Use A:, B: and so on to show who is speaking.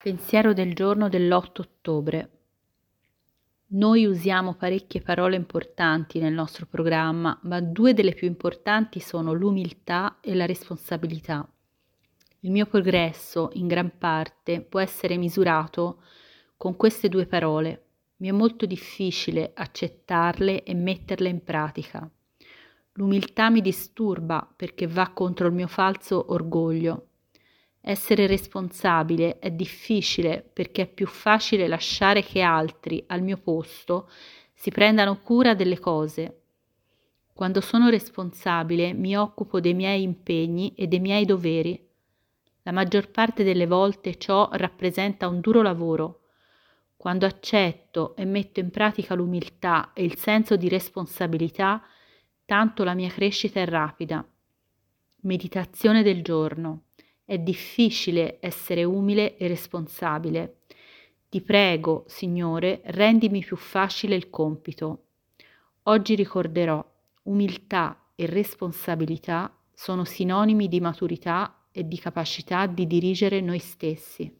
A: Pensiero del giorno dell'8 ottobre. Noi usiamo parecchie parole importanti nel nostro programma, ma due delle più importanti sono l'umiltà e la responsabilità. Il mio progresso, in gran parte, può essere misurato con queste due parole. Mi è molto difficile accettarle e metterle in pratica. L'umiltà mi disturba perché va contro il mio falso orgoglio essere responsabile è difficile perché è più facile lasciare che altri al mio posto si prendano cura delle cose. Quando sono responsabile mi occupo dei miei impegni e dei miei doveri. La maggior parte delle volte ciò rappresenta un duro lavoro. Quando accetto e metto in pratica l'umiltà e il senso di responsabilità, tanto la mia crescita è rapida. Meditazione del giorno. È difficile essere umile e responsabile. Ti prego, Signore, rendimi più facile il compito. Oggi ricorderò, umiltà e responsabilità sono sinonimi di maturità e di capacità di dirigere noi stessi.